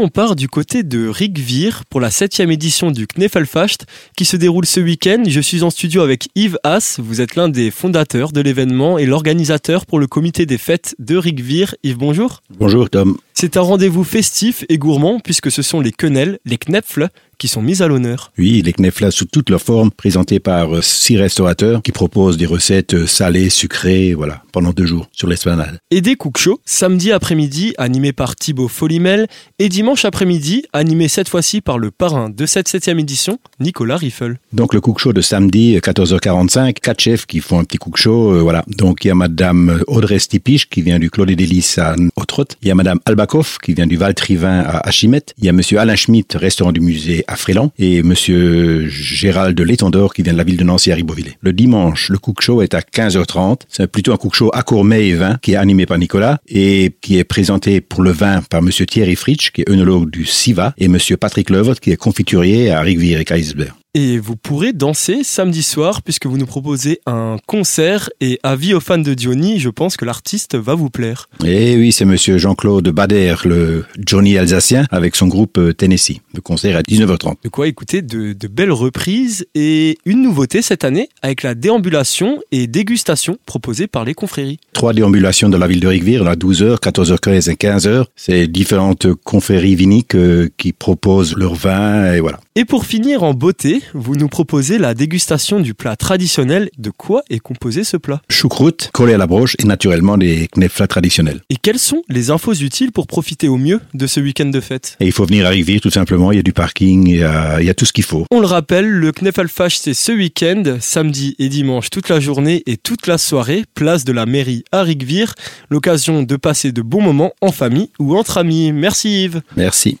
On part du côté de Rigvir pour la septième édition du Kneffelfast qui se déroule ce week-end. Je suis en studio avec Yves Haas. Vous êtes l'un des fondateurs de l'événement et l'organisateur pour le comité des fêtes de Rigvir. Yves, bonjour. Bonjour Tom. C'est un rendez-vous festif et gourmand puisque ce sont les quenelles, les knepfles, qui sont mises à l'honneur. Oui, les knefles sous toutes leurs formes, présentés par euh, six restaurateurs qui proposent des recettes euh, salées, sucrées, voilà, pendant deux jours sur l'esplanade. Et des cook shows, samedi après-midi, animés par Thibaut Folimel, et dimanche après-midi, animé cette fois-ci par le parrain de cette septième édition, Nicolas Riffel. Donc le cook show de samedi, 14h45, quatre chefs qui font un petit cook show, euh, voilà. Donc il y a madame Audrey Stipiche qui vient du Claude et Délices à Autrotte. Il y a madame Albakov qui vient du Val Trivin à Achimette. Il y a monsieur Alain Schmitt, restaurant du musée à Fréland, et Monsieur Gérald de l'Étendor qui vient de la ville de Nancy à Ribeauvillé. Le dimanche, le cook show est à 15h30. C'est plutôt un cook show à gourmet et vin qui est animé par Nicolas et qui est présenté pour le vin par Monsieur Thierry Fritsch qui est œnologue du SIVA et Monsieur Patrick Levot qui est confiturier à Rigvire et Kaisberg. Et vous pourrez danser samedi soir puisque vous nous proposez un concert et avis aux fans de Johnny, je pense que l'artiste va vous plaire. Et oui, c'est monsieur Jean-Claude Bader, le Johnny alsacien, avec son groupe euh, Tennessee. Le concert à 19h30. De quoi écouter de, de belles reprises et une nouveauté cette année avec la déambulation et dégustation proposée par les confréries. Trois déambulations de la ville de Rigvire, à 12h, 14h15 et 15h. C'est différentes confréries viniques euh, qui proposent leur vin et voilà. Et pour finir en beauté, vous nous proposez la dégustation du plat traditionnel. De quoi est composé ce plat? Choucroute, collé à la broche et naturellement des kneflas traditionnels. Et quelles sont les infos utiles pour profiter au mieux de ce week-end de fête? Et il faut venir à Rigvire tout simplement, il y a du parking, il y a, il y a tout ce qu'il faut. On le rappelle, le Kneffelfach c'est ce week-end, samedi et dimanche toute la journée et toute la soirée, place de la mairie à Rigvire. L'occasion de passer de bons moments en famille ou entre amis. Merci Yves. Merci.